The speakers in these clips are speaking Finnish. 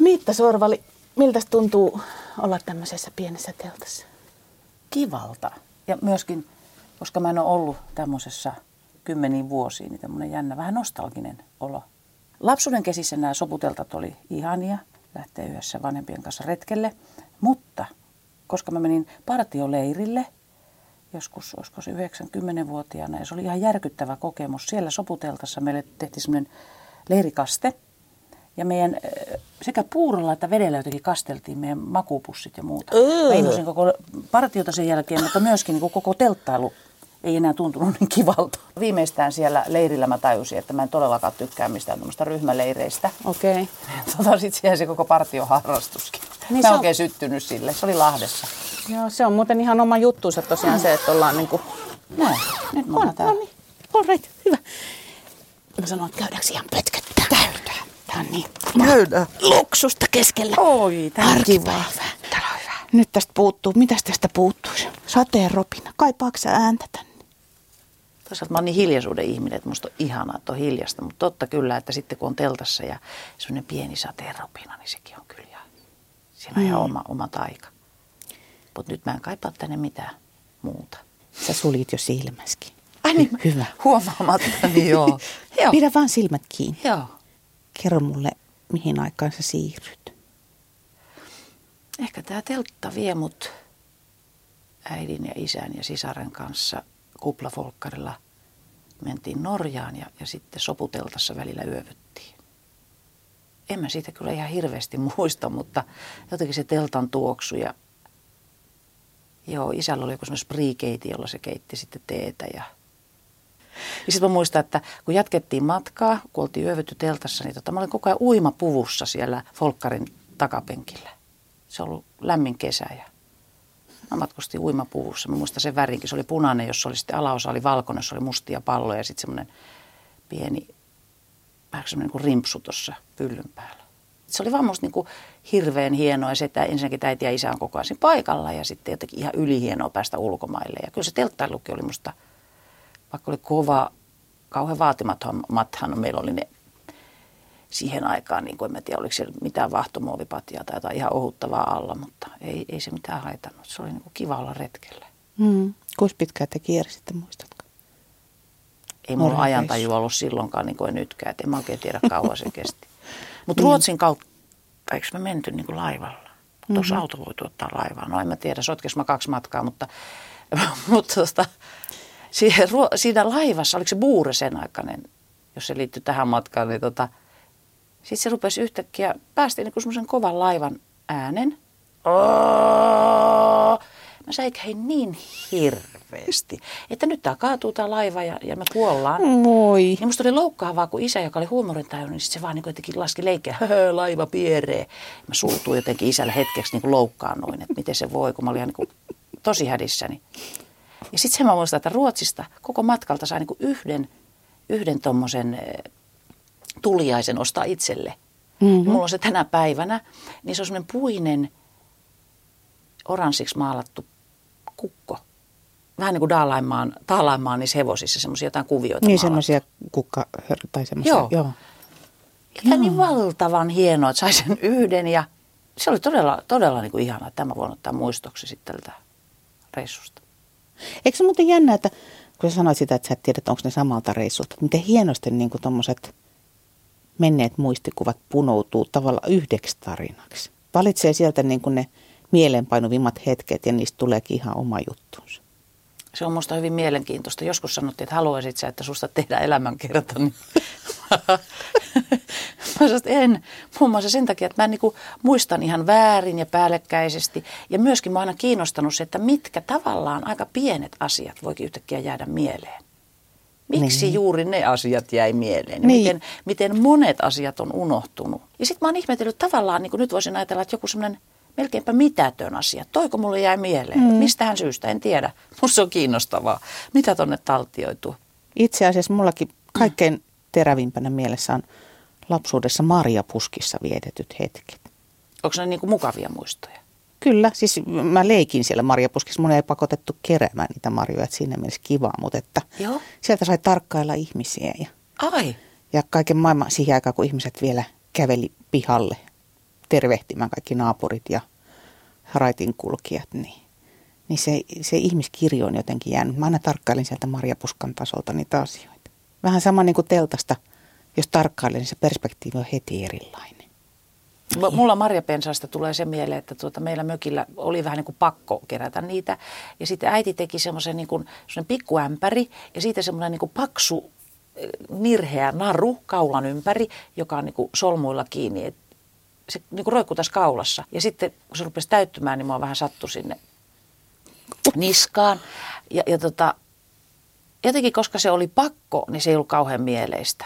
Miitta Sorvali, miltä tuntuu olla tämmöisessä pienessä teltassa? Kivalta. Ja myöskin, koska mä en ole ollut tämmöisessä kymmeniin vuosiin, niin tämmöinen jännä, vähän nostalginen olo. Lapsuuden kesissä nämä soputeltat oli ihania, lähteä yhdessä vanhempien kanssa retkelle, mutta koska mä menin partioleirille – joskus, olisiko se 90-vuotiaana, ja se oli ihan järkyttävä kokemus. Siellä soputeltassa meille tehtiin semmoinen leirikaste, ja meidän sekä puurolla että vedellä jotenkin kasteltiin meidän makupussit ja muuta. Mä koko partiota sen jälkeen, mutta myöskin niin koko telttailu ei enää tuntunut niin kivalta. Viimeistään siellä leirillä mä tajusin, että mä en todellakaan tykkää mistään tämmöistä ryhmäleireistä. Okei. Okay. Tota, sitten siihen se koko partioharrastuskin. Niin mä en on... oikein syttynyt sille. Se oli Lahdessa. Joo, se on muuten ihan oma juttuunsa tosiaan se, että ollaan niinku... Näin, nyt mä on, no niin, all right, hyvä. Mä sanon, että käydäänkö ihan pötköttää? Tää on niin Käydään. luksusta keskellä. Oi, tää on kiva. Täällä on hyvä. Nyt tästä puuttuu, mitäs tästä puuttuisi? Sateen ropina. Kaipaako sä ääntä tänne? Toisaalta mä oon niin hiljaisuuden ihminen, että musta on ihanaa, että on hiljasta. Mutta totta kyllä, että sitten kun on teltassa ja semmoinen pieni sateen ropina, niin sekin on kyllä ihan, siinä on mm. ihan oma, oma taika. Mutta nyt mä en kaipaa tänne mitään muuta. Sä sulit jo silmäskin. Ai niin, Hyvä. Huomaamatta, niin joo. joo. Pidä vaan silmät kiinni. Joo. Kerro mulle, mihin aikaan sä siirryt. Ehkä tämä teltta vie mut äidin ja isän ja sisaren kanssa kuplafolkkarilla. Mentiin Norjaan ja, ja sitten soputeltassa välillä yövyttiin. En mä siitä kyllä ihan hirveästi muista, mutta jotenkin se teltan tuoksu ja Joo, isällä oli joku semmoinen spriikeiti, jolla se keitti sitten teetä ja ja sitten mä muistan, että kun jatkettiin matkaa, kun oltiin yövytty teltassa, niin tota, mä olin koko ajan uimapuvussa siellä Folkkarin takapenkillä. Se on ollut lämmin kesä ja mä matkustin uimapuvussa. Mä muistan sen värinkin. Se oli punainen, jossa oli sitten alaosa oli valkoinen, jossa oli mustia palloja ja sitten semmoinen pieni, vähän semmoinen niin rimpsu tuossa pyllyn päällä se oli vaan musta niin kuin hirveän hienoa se, että ensinnäkin äiti ja isä on koko ajan paikalla ja sitten jotenkin ihan ylihienoa päästä ulkomaille. Ja kyllä se telttailukin oli musta, vaikka oli kova, kauhean vaatimathan meillä oli ne siihen aikaan, niin kuin en tiedä, oliko siellä mitään vahtomuovipatjaa tai jotain ihan ohuttavaa alla, mutta ei, ei se mitään haitannut. Se oli niin kuin kiva olla retkellä. Mm. Kuinka pitkään te kiersitte, muistatko? Ei mulla ajantajua ollut silloinkaan, niin kuin nytkään. Et en mä oikein tiedä, kauan se kesti. Mutta niin. Ruotsin kautta, eikö me menty niin kuin laivalla? Tuossa mm-hmm. auto voi tuottaa laivaa. No en mä tiedä, sotkes mä kaksi matkaa, mutta, mutta tosta, siihen, siinä laivassa, oliko se buure sen aikainen, jos se liittyy tähän matkaan, niin tota, sitten se rupesi yhtäkkiä, päästiin niin semmoisen kovan laivan äänen. Oh! Mä säikäin niin hirveästi, että nyt tää kaatuu tää laiva ja, ja me kuollaan. Moi. Ja musta oli loukkaavaa, kun isä, joka oli huumorintajunut, niin sit se vaan niin jotenkin laski leikkeä, höhö, laiva pieree. Mä suutuin jotenkin isällä hetkeksi niin loukkaannuin, että miten se voi, kun mä olin niin tosi hädissäni. Ja sitten se mä muistan, että Ruotsista koko matkalta sai niin yhden, yhden tommosen eh, tuliaisen ostaa itselle. Mm-hmm. Ja mulla on se tänä päivänä, niin se on semmoinen puinen, oranssiksi maalattu kukko. Vähän niin kuin Daalaimaan, Daalaimaan niissä hevosissa, semmoisia jotain kuvioita Niin semmoisia kukka tai semmoisia, joo. joo. Ja niin valtavan hienoa, että sai sen yhden ja se oli todella, todella niin kuin ihana, että tämä voin ottaa muistoksi sitten tältä reissusta. Eikö se muuten jännä, että kun sä sanoit sitä, että sä et tiedä, onko ne samalta reissulta, miten hienosti niin kuin tommoset menneet muistikuvat punoutuu tavallaan yhdeksi tarinaksi. Valitsee sieltä niin ne mielenpainuvimmat hetket ja niistä tuleekin ihan oma juttuunsa. Se on minusta hyvin mielenkiintoista. Joskus sanottiin, että haluaisit sä, että susta tehdään elämänkerta. Niin mä sanoin, että en. Muun muassa sen takia, että mä niin muistan ihan väärin ja päällekkäisesti. Ja myöskin mä aina kiinnostanut se, että mitkä tavallaan aika pienet asiat voikin yhtäkkiä jäädä mieleen. Miksi niin. juuri ne asiat jäi mieleen? Niin. Miten, miten monet asiat on unohtunut? Ja sitten mä oon ihmetellyt tavallaan, niin kuin nyt voisin ajatella, että joku semmoinen melkeinpä mitätön asia. Toiko mulle jäi mieleen? Mm. Mistähän syystä? En tiedä. Musta on kiinnostavaa. Mitä tonne taltioituu? Itse asiassa mullakin kaikkein terävimpänä mielessä on lapsuudessa Marjapuskissa vietetyt hetket. Onko ne niin kuin mukavia muistoja? Kyllä, siis mä leikin siellä marjapuskissa. Mun ei pakotettu keräämään niitä marjoja, että siinä mielessä kivaa, mutta että Joo. sieltä sai tarkkailla ihmisiä. Ja, Ai. Ja kaiken maailman siihen aikaan, kun ihmiset vielä käveli pihalle tervehtimään kaikki naapurit ja raitin kulkijat, niin, niin se, se ihmiskirjo on jotenkin jäänyt. Mä aina tarkkailin sieltä Marjapuskan tasolta niitä asioita. Vähän sama niin kuin teltasta, jos tarkkailen, niin se perspektiivi on heti erilainen. Mulla marjapensaasta tulee se mieleen, että tuota, meillä mökillä oli vähän niin kuin pakko kerätä niitä. Ja sitten äiti teki semmoisen niin kuin, pikkuämpäri ja siitä semmoinen niin kuin paksu eh, nirheä naru kaulan ympäri, joka on niin kuin solmuilla kiinni. Et se niin kuin roikkuu tässä kaulassa. Ja sitten kun se rupesi täyttymään, niin mua vähän sattui sinne niskaan. Ja, ja tota, jotenkin koska se oli pakko, niin se ei ollut kauhean mieleistä.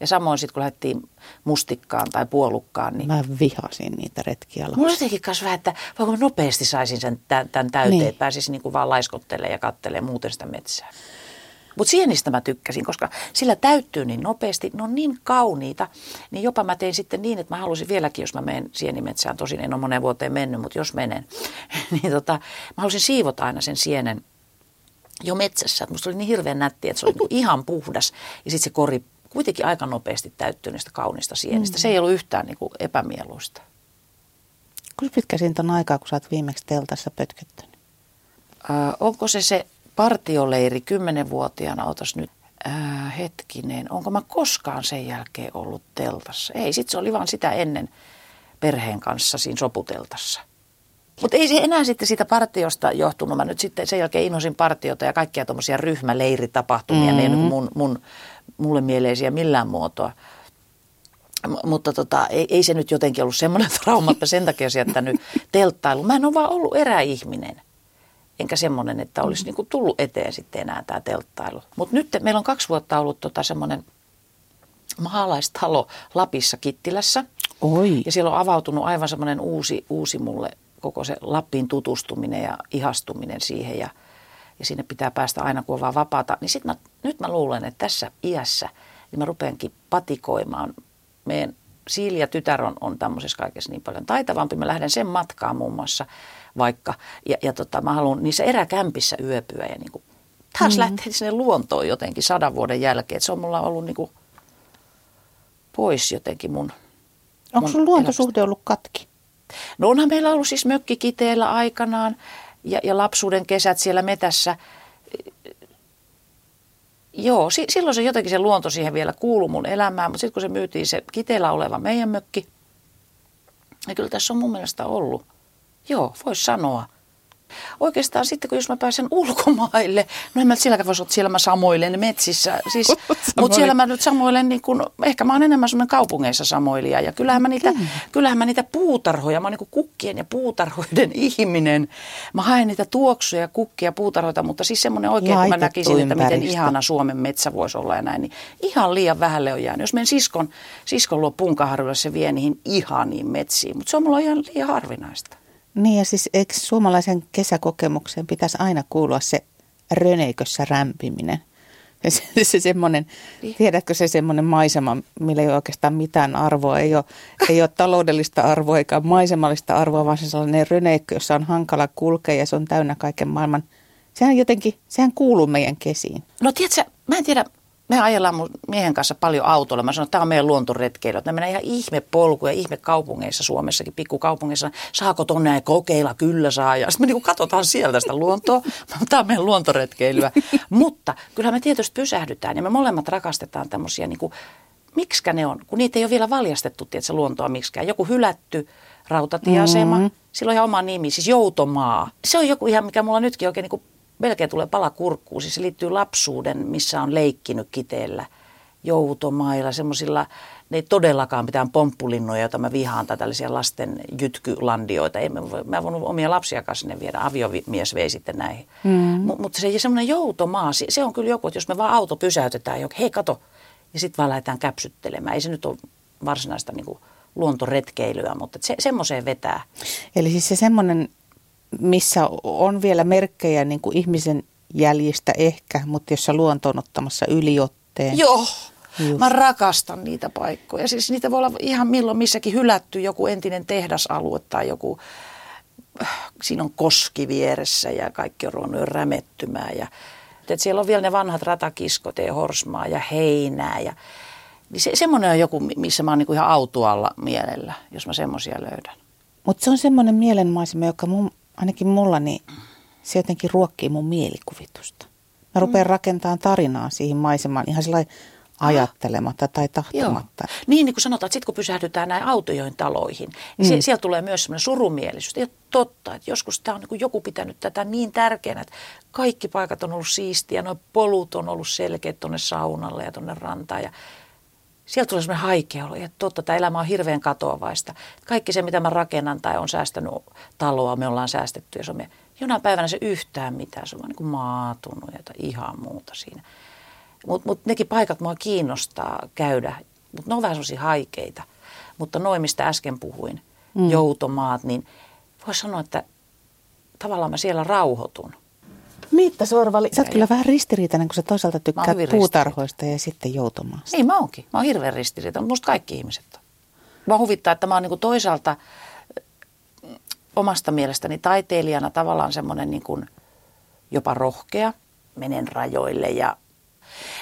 Ja samoin sitten kun lähdettiin mustikkaan tai puolukkaan. Niin... Mä vihasin niitä retkiä Mulla jotenkin kanssa vähän, että voiko mä nopeasti saisin sen tämän täyteen, niin. että pääsisin niin kuin vaan laiskottelemaan ja kattelemaan muuten sitä metsää. Mutta sienistä mä tykkäsin, koska sillä täyttyy niin nopeasti, ne on niin kauniita, niin jopa mä tein sitten niin, että mä halusin vieläkin, jos mä menen sienimetsään, tosin en ole moneen vuoteen mennyt, mutta jos menen, niin tota, mä halusin siivota aina sen sienen jo metsässä. Musta oli niin hirveän nätti, että se oli niin ihan puhdas ja sitten se kori kuitenkin aika nopeasti täyttyneestä kaunista sienistä. Mm. Se ei ollut yhtään niin kuin epämieluista. Kuinka pitkä siitä on aikaa, kun sä oot viimeksi teltassa pötköttänyt? Äh, onko se se partioleiri kymmenenvuotiaana, otas nyt äh, hetkinen, onko mä koskaan sen jälkeen ollut teltassa? Ei, sit se oli vaan sitä ennen perheen kanssa siinä soputeltassa. Mutta ei se enää sitten siitä partiosta johtunut. Mä nyt sitten sen jälkeen inhosin partiota ja kaikkia tuommoisia ryhmäleiritapahtumia. Mm-hmm. Ne ei niin mun, mun, mulle mieleisiä millään muotoa. M- mutta tota, ei, ei, se nyt jotenkin ollut semmoinen trauma, että sen takia olisi jättänyt telttailu. Mä en ole vaan ollut eräihminen. Enkä semmoinen, että olisi mm. niinku tullut eteen sitten enää tämä telttailu. Mutta nyt meillä on kaksi vuotta ollut tota semmoinen maalaistalo Lapissa Kittilässä. Oi. Ja siellä on avautunut aivan semmoinen uusi, uusi mulle koko se Lappiin tutustuminen ja ihastuminen siihen ja, ja sinne pitää päästä aina kun on vaan vapaata, niin sit mä, nyt mä luulen, että tässä iässä niin mä rupeankin patikoimaan. Meidän Siili tytär on, on tämmöisessä kaikessa niin paljon taitavampi. Mä lähden sen matkaan muun muassa vaikka. Ja, ja tota, mä haluan niissä eräkämpissä yöpyä ja niin kuin taas mm. lähteä sinne luontoon jotenkin sadan vuoden jälkeen. Et se on mulla ollut niin kuin pois jotenkin mun Onko sun luontosuhde ollut katki? No onhan meillä ollut siis mökki Kiteellä aikanaan ja, ja lapsuuden kesät siellä metässä. Joo, si- silloin se jotenkin se luonto siihen vielä kuuluu mun elämään, mutta sitten kun se myytiin se Kiteellä oleva meidän mökki, niin kyllä tässä on mun mielestä ollut. Joo, voisi sanoa. Oikeastaan sitten, kun jos mä pääsen ulkomaille, no en mä silläkään voisi olla, siellä mä samoilen metsissä, siis, mutta siellä mä nyt samoilen, niin kun, ehkä mä oon enemmän semmoinen kaupungeissa samoilija, ja kyllähän mä niitä, hmm. kyllähän mä niitä puutarhoja, mä oon niin kukkien ja puutarhoiden ihminen, mä haen niitä tuoksuja, kukkia, puutarhoita, mutta siis semmoinen oikein, kun mä näkisin, että miten ihana Suomen metsä voisi olla ja näin, niin ihan liian vähälle on jäänyt. Jos meidän siskon, siskon luo punkaharjulle, se vie niihin ihaniin metsiin, mutta se on mulla ihan liian harvinaista. Niin ja siis eikö suomalaisen kesäkokemukseen pitäisi aina kuulua se röneikössä rämpiminen? Ja se, se semmoinen, niin. tiedätkö se semmoinen maisema, millä ei ole oikeastaan mitään arvoa, ei ole, ei ole taloudellista arvoa eikä maisemallista arvoa, vaan se sellainen röneikkö, jossa on hankala kulkea ja se on täynnä kaiken maailman. Sehän jotenkin, sehän kuuluu meidän kesiin. No tiedätkö, mä en tiedä, me ajellaan mun miehen kanssa paljon autolla. Mä sanon, että tämä on meidän luontoretkeily. Ne menee ihan ihme polkuja, ihme kaupungeissa Suomessakin, pikkukaupungeissa. Saako tonne kokeilla? Kyllä saa. Ja sitten me niin katsotaan sieltä sitä luontoa. Tämä on meidän luontoretkeilyä. Mutta kyllähän me tietysti pysähdytään ja me molemmat rakastetaan tämmöisiä, niin miksikä ne on, kun niitä ei ole vielä valjastettu, tiedätkö, luontoa miksikään. Joku hylätty rautatieasema, mm-hmm. sillä on ihan oma nimi, siis Joutomaa. Se on joku ihan, mikä mulla nytkin oikein niin melkein tulee pala kurkkuun. Siis se liittyy lapsuuden, missä on leikkinyt kiteellä joutomailla, semmoisilla, ne ei todellakaan mitään pomppulinnoja, joita mä vihaan, tai tällaisia lasten jytkylandioita. Ei, mä, mä voinut omia lapsia kanssa sinne viedä, aviomies vei sitten näihin. Mm. M- mutta se semmoinen joutomaa, se, se on kyllä joku, että jos me vaan auto pysäytetään, joku, hei kato, ja sitten vaan lähdetään käpsyttelemään. Ei se nyt ole varsinaista niin kuin, luontoretkeilyä, mutta se, semmoiseen vetää. Eli siis se semmoinen missä on vielä merkkejä niin kuin ihmisen jäljistä ehkä, mutta jossa luonto on ottamassa yliotteen. Joo, Just. Mä rakastan niitä paikkoja. Siis niitä voi olla ihan milloin missäkin hylätty joku entinen tehdasalue tai joku, siinä on koski vieressä ja kaikki on ruvennut jo rämettymään. Ja, että siellä on vielä ne vanhat ratakiskot ja horsmaa ja heinää ja Niin se, semmoinen on joku, missä mä oon niin kuin ihan autualla mielellä, jos mä semmoisia löydän. Mutta se on semmoinen mielenmaisema, joka mun, ainakin mulla, niin se jotenkin ruokkii mun mielikuvitusta. Mä rupean mm. rakentamaan tarinaa siihen maisemaan ihan sellainen ajattelematta tai tahtomatta. Joo. Niin, niin kuin sanotaan, että sitten kun pysähdytään näin autojoin taloihin, niin mm. siellä tulee myös semmoinen surumielisyys. Ei totta, että joskus tämä on niin joku pitänyt tätä niin tärkeänä, että kaikki paikat on ollut siistiä, nuo polut on ollut selkeät tuonne saunalle ja tuonne rantaan. Ja sieltä tulee semmoinen haikea olo, että totta, tämä elämä on hirveän katoavaista. Kaikki se, mitä mä rakennan tai on säästänyt taloa, me ollaan säästetty ja se on me, jonain päivänä se yhtään mitään, se on niin kuin maatunut ja ihan muuta siinä. Mutta mut nekin paikat mua kiinnostaa käydä, mutta ne on vähän sellaisia haikeita. Mutta noin, mistä äsken puhuin, mm. joutomaat, niin voisi sanoa, että tavallaan mä siellä rauhoitun. Miitta Sorvali, sä oot kyllä vähän ristiriitainen, kun sä toisaalta tykkäät puutarhoista ja sitten joutomaasta. Niin mä oonkin. Mä oon hirveän ristiriitainen. Musta kaikki ihmiset on. Mä huvittaa, että mä oon niin toisaalta mm, omasta mielestäni taiteilijana tavallaan semmoinen niin jopa rohkea. Menen rajoille ja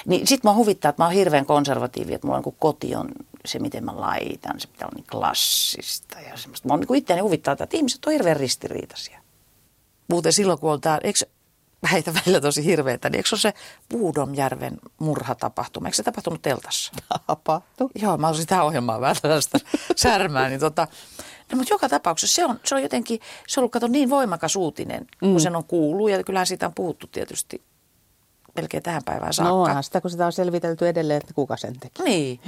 niin sit mä huvittaa, että mä oon hirveän konservatiivi, että mulla on niin koti on se, miten mä laitan, se pitää olla niin klassista ja semmoista. Mä oon niin itseäni huvittaa, että ihmiset on hirveän ristiriitaisia. Muuten silloin, kun on tää, eikö väitä välillä tosi hirveätä, niin eikö se ole se Puudomjärven murhatapahtuma? Eikö se tapahtunut teltassa? Tapahtu. Joo, mä olisin tähän ohjelmaan vähän tällaista särmää, niin tota, No, mutta joka tapauksessa se on, se on jotenkin, se on ollut kato niin voimakas uutinen, mm. kun sen on kuullut ja kyllähän siitä on puhuttu tietysti melkein tähän päivään saakka. No onhan sitä, kun sitä on selvitelty edelleen, että kuka sen teki. Niin.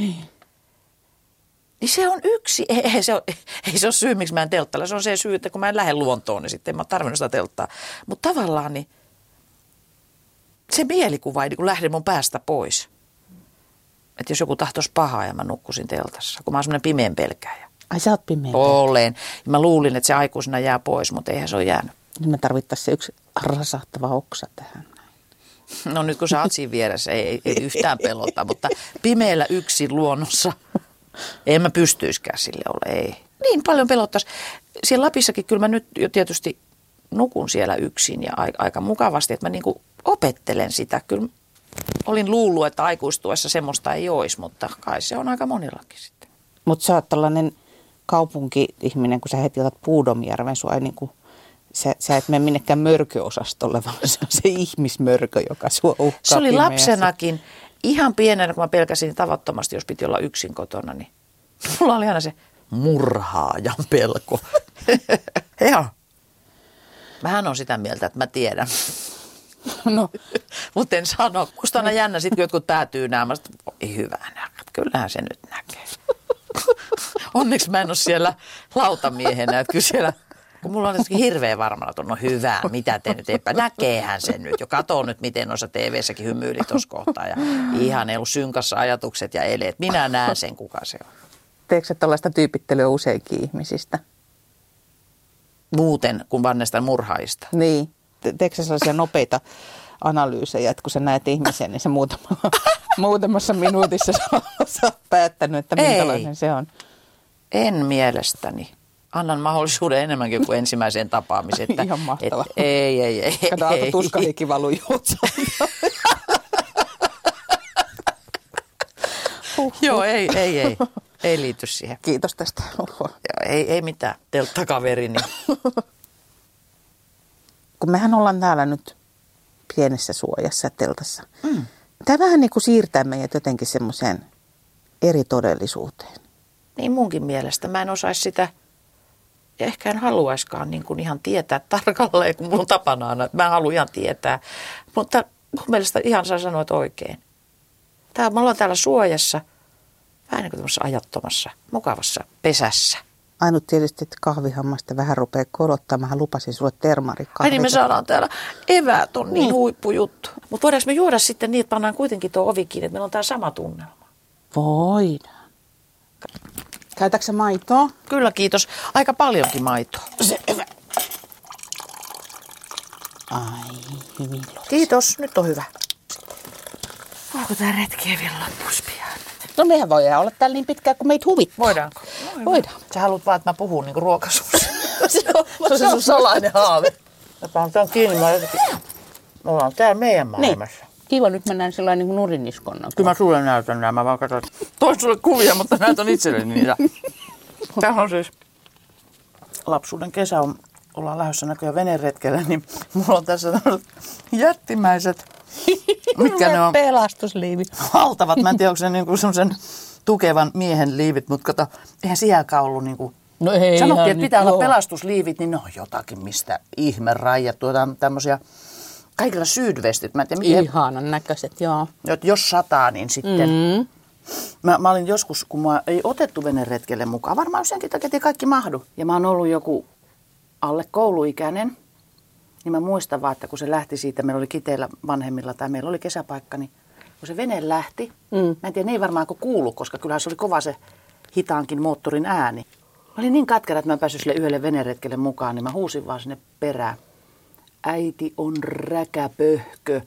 Niin se on yksi, ei, ei, se ole, ei se ole syy, miksi mä en telttalla. Se on se syy, että kun mä en lähde luontoon, niin sitten en mä tarvinnut sitä telttaa. Mutta tavallaan niin se mielikuva ei niin lähde mun päästä pois. Että jos joku tahtoisi pahaa ja mä nukkusin teltassa, kun mä oon semmoinen pimeän pelkääjä. Ai sä oot pimeän Olen. Ja mä luulin, että se aikuisena jää pois, mutta eihän se ole jäänyt. Nyt me tarvittaisiin se yksi rasahtava oksa tähän. No nyt kun sä oot siinä vieressä, ei, ei, ei yhtään pelota, mutta pimeällä yksin luonnossa en mä pystyisikään sille ole, ei. Niin paljon pelottaisi. Siellä Lapissakin kyllä mä nyt jo tietysti nukun siellä yksin ja aika, aika mukavasti, että mä niinku opettelen sitä. Kyllä olin luullut, että aikuistuessa semmoista ei olisi, mutta kai se on aika monillakin sitten. Mutta sä oot tällainen kaupunki-ihminen, kun sä heti otat Puudomjärven, sua ei niinku – sä, sä et mene minnekään mörköosastolle, vaan se on se ihmismörkö, joka sua uhkaa Se oli lapsenakin, ihan pienenä, kun mä pelkäsin tavattomasti, jos piti olla yksin kotona, niin mulla oli aina se murhaajan pelko. Joo. Mähän on sitä mieltä, että mä tiedän. No. Mutta en sano. Musta aina jännä, sit kun jotkut päätyy nämä, ei hyvä nähdä. Kyllähän se nyt näkee. Onneksi mä en ole siellä lautamiehenä, että kyllä siellä kun mulla on jotenkin hirveän varmana, että no hyvä, mitä te nyt epä, näkeehän sen nyt jo, katoo nyt miten noissa TV-säkin hymyili tuossa kohtaa ja ihan ei ollut synkassa ajatukset ja eleet. Minä näen sen, kuka se on. Teekö tällaista tyypittelyä useinkin ihmisistä? Muuten kuin vannesta murhaista. Niin. Teekö sellaisia nopeita analyysejä, että kun sä näet ihmisen, niin se muutamassa, muutamassa minuutissa sä oot päättänyt, että minkälainen Ei. se on? En mielestäni annan mahdollisuuden enemmänkin kuin ensimmäiseen tapaamiseen. Että, Ihan mahtavaa. Et, ei, ei, ei. Kato, ei, tuskahikki valuu Joo, ei, ei, ei. Ei liity siihen. Kiitos tästä. Joo, ei, ei mitään. Telttakaverini. Kun mehän ollaan täällä nyt pienessä suojassa teltassa. Mm. Tämä vähän niin kuin siirtää meidät jotenkin semmoiseen eri todellisuuteen. Niin munkin mielestä. Mä en osaisi sitä ja ehkä en haluaiskaan niin kuin ihan tietää tarkalleen, kun on tapana aina, että mä haluan ihan tietää. Mutta mun mielestä ihan sä sanoit oikein. Tää, me ollaan täällä suojassa, vähän niin kuin ajattomassa, mukavassa pesässä. Ainut tietysti, että kahvihammasta vähän rupeaa korottaa. Mähän lupasin sulle termarikkaa. Ai niin me saadaan täällä eväät on niin, niin. huippujuttu. Mutta voidaanko me juoda sitten niin, että pannaan kuitenkin tuo ovi kiinni, että meillä on tää sama tunnelma? Voidaan. Käytätkö maitoa? Kyllä, kiitos. Aika paljonkin maitoa. Selvä. Ai, hyvin loisi. Kiitos, nyt on hyvä. Onko tämä retki vielä loppus pian? No mehän voidaan olla täällä niin pitkään, kun meitä huvittaa. Voidaanko? Voidaan. Sä haluat vaan, että mä puhun niin ruokasuus. se on se, sun salainen haave. Mä panen tämän kiinni, mä jotenkin... Me ollaan täällä meidän niin. maailmassa. Niin. Kiva, nyt mennään sellainen niin kuin nuriniskonna. Kyllä mä sulle näytän nämä. Mä vaan katson, toin sulle kuvia, mutta näytän itselleni niitä. Tämä on siis lapsuuden kesä on, ollaan lähdössä näköjään veneretkellä, niin mulla on tässä jättimäiset, mitkä ne on, Pelastusliivi. valtavat. Mä en tiedä, onko se niinku semmoisen tukevan miehen liivit, mutta kato, eihän sielläkään ollut niinku, No ei Sanottiin, että pitää olla joo. pelastusliivit, niin ne on jotakin, mistä ihme rajattu. Jotain tämmöisiä, kaikilla sydvestit. Mä en tiedä, miten, Ihanan näköiset, joo. että jos sataa, niin sitten. Mm. Mä, mä olin joskus, kun mua ei otettu veneretkelle mukaan, varmaan senkin takia, että kaikki mahdu. Ja mä oon ollut joku alle kouluikäinen, niin mä muistan vaan, että kun se lähti siitä, meillä oli kiteillä vanhemmilla tai meillä oli kesäpaikka, niin kun se vene lähti, Mm. mä en tiedä, ne ei varmaan kuulu, koska kyllähän se oli kova se hitaankin moottorin ääni. Mä olin niin katkera, että mä en päässyt sille yhdelle veneretkelle mukaan, niin mä huusin vaan sinne perään. Äiti on räkäpöhkö.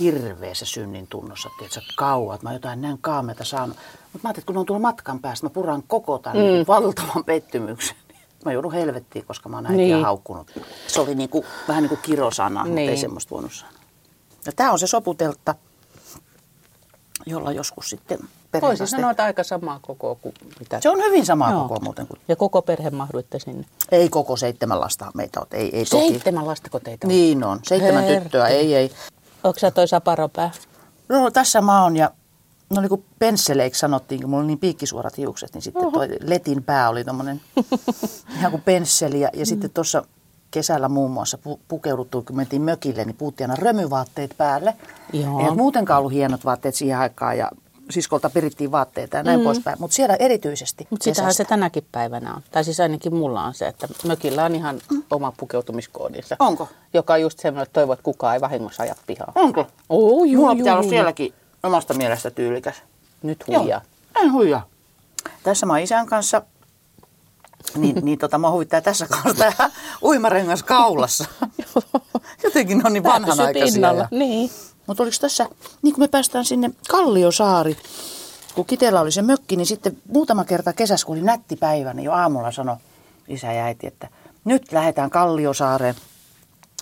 Hirveässä synnin tunnossa, tiedätkö, kauan. että Mä oon jotain näin kaameta saanut. Mutta mä ajattelin, että kun ne on tullut matkan päästä, mä puran koko tämän mm. valtavan pettymyksen. Mä joudun helvettiin, koska mä oon äitiä Niin. niin. haukkunut. Se oli niinku, vähän niin kuin kirosana, niin. mutta ei Niin. semmoista voinut sanoa. Ja tää on se soputeltta, jolla joskus sitten perheen Voisi sanoa, että aika samaa koko kuin mitä. se on hyvin sama Joo. koko muuten kuin... Ja koko perhe mahduitte sinne. Ei koko seitsemän lasta meitä ole. Ei, ei toki. Seitsemän lastako teitä on? Niin on. Seitsemän Herra. tyttöä. Ei, ei. Onko sä toi saparopää? No tässä mä oon ja no niin kuin pensseleiksi sanottiin, kun mulla oli niin piikkisuorat hiukset, niin sitten toi letin pää oli tommonen ihan kuin pensseli. Ja, ja sitten tuossa kesällä muun muassa pu- pukeuduttiin, kun mentiin mökille, niin puhuttiin aina römyvaatteet päälle. Joo. Eihän muutenkaan ollut hienot vaatteet siihen aikaan ja siskolta perittiin vaatteita ja näin mm. poispäin. Mutta siellä erityisesti Mutta sitähän se tänäkin päivänä on. Tai siis ainakin mulla on se, että mökillä on ihan oma pukeutumiskoodinsa. Onko? Joka on just semmoinen, että toivot, että kukaan ei vahingossa aja pihaa. Onko? Oo, juu, Mulla juu, pitää olla sielläkin omasta mielestä tyylikäs. Nyt Joo. huijaa. En huijaa. Tässä mä oon isän kanssa, niin, niin tota, mä huvittaa tässä kanssa tää uimarengas kaulassa. Jotenkin ne on niin vanhanaikaisia. Ja... Niin. Mutta oliko tässä, niin kun me päästään sinne Kalliosaari, kun Kitellä oli se mökki, niin sitten muutama kerta kesässä, kun oli nätti päivä, niin jo aamulla sanoi isä ja äiti, että nyt lähdetään Kalliosaareen.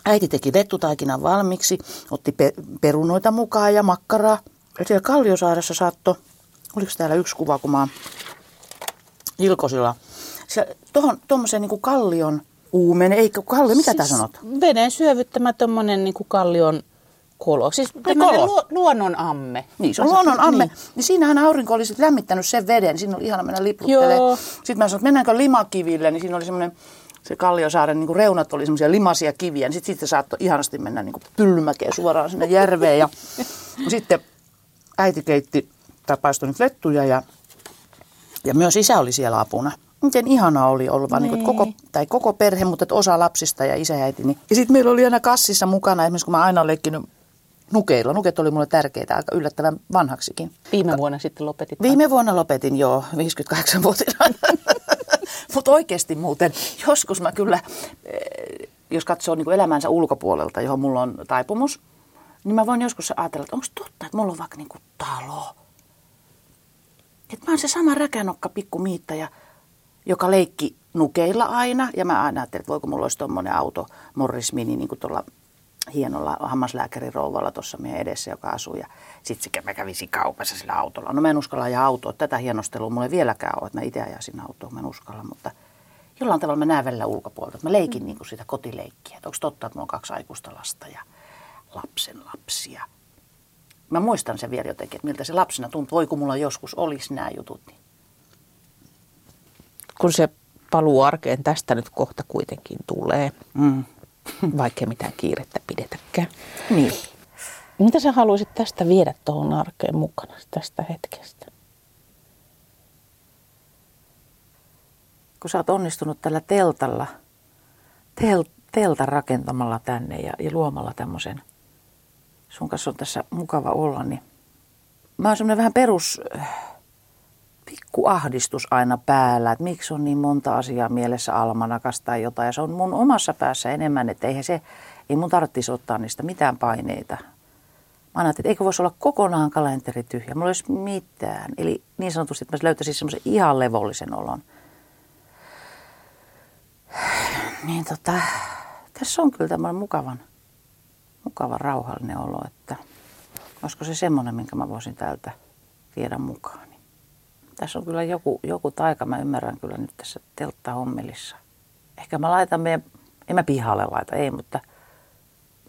Äiti teki vettutaikinan valmiiksi, otti pe- perunoita mukaan ja makkaraa. Ja siellä Kalliosaaressa saattoi, oliko täällä yksi kuva, kun mä oon Ilkosilla. Se, tohon, tuommoisen niin kallion uumen, eikö kallio, mitä siis, sanot? Veneen syövyttämä tommonen niin kuin kallion kolo. Siis kolo. Luo, luonnon amme. Niin, se on luonnon amme. Niin. Niin. niin siinähän aurinko oli sit lämmittänyt sen veden. Siinä oli ihana mennä lipluttelemaan. Sitten mä sanoin, että mennäänkö limakiville, niin siinä oli semmoinen, se Kalliosaaren niin kuin reunat oli semmoisia limaisia kiviä. Niin sitten sit saattoi ihanasti mennä niin kuin pyllymäkeen suoraan sinne järveen. Ja sitten äiti keitti nyt lettuja ja, ja myös isä oli siellä apuna. Miten ihanaa oli olla vaan niin. Niin. koko, tai koko perhe, mutta että osa lapsista ja isä ja äiti. Niin. Ja sitten meillä oli aina kassissa mukana, esimerkiksi kun mä aina olen leikkinyt nukeilla. Nuket oli mulle tärkeitä, aika yllättävän vanhaksikin. Viime vuonna sitten lopetit. Viime vuonna lopetin jo 58-vuotiaana. Mutta oikeasti muuten, joskus mä kyllä, eh, jos katsoo niin elämänsä ulkopuolelta, johon mulla on taipumus, niin mä voin joskus ajatella, että onko totta, että mulla on vaikka niin talo. Että mä oon se sama räkänokka pikku miittäjä, joka leikki nukeilla aina. Ja mä aina ajattelin, että voiko mulla olisi tommonen auto, Morris Mini, niin kuin tuolla hienolla hammaslääkärin rouvalla tuossa meidän edessä, joka asuu. Ja sitten mä kävisin kaupassa sillä autolla. No mä en uskalla ajaa autoa. Tätä hienostelua mulla ei vieläkään ole, että mä itse ajaisin autoa. Mä en uskalla, mutta jollain tavalla mä näen välillä ulkopuolelta. Mä leikin niin kuin sitä kotileikkiä. Että onko totta, että mulla on kaksi aikuista lasta ja lapsen lapsia. Mä muistan sen vielä jotenkin, että miltä se lapsena tuntuu. Voi kun mulla joskus olisi nämä jutut. Niin. Kun se paluu arkeen tästä nyt kohta kuitenkin tulee, Mm. vaikka mitään kiirettä pidetäkään. niin. Mitä sä haluaisit tästä viedä tuohon arkeen mukana tästä hetkestä? kun sä oot onnistunut tällä teltalla, tel, teltan rakentamalla tänne ja, ja luomalla tämmöisen, sun kanssa on tässä mukava olla, niin mä oon semmoinen vähän perus äh, pikku ahdistus aina päällä, että miksi on niin monta asiaa mielessä almanakas tai jotain. Ja se on mun omassa päässä enemmän, että eihän se, ei mun tarvitsisi ottaa niistä mitään paineita. Mä ajattelin, että eikö voisi olla kokonaan kalenteri tyhjä, mulla ei olisi mitään. Eli niin sanotusti, että mä löytäisin semmoisen ihan levollisen olon. Niin tota, tässä on kyllä tämmöinen mukavan, mukavan rauhallinen olo, että Olisiko se semmoinen, minkä mä voisin täältä viedä mukaan? Tässä on kyllä joku, joku taika, mä ymmärrän kyllä nyt tässä telttahommelissa. Ehkä mä laitan meidän, en mä pihalle laita, ei, mutta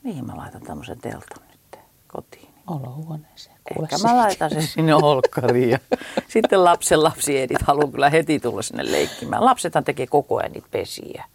mihin mä laitan tämmöisen teltan nyt kotiin? Olohuoneeseen. Kuule Ehkä mä laitan sen sinne olkkariin. Ja sitten lapsen lapsi Edith haluaa kyllä heti tulla sinne leikkimään. Lapsethan tekee koko ajan niitä pesiä.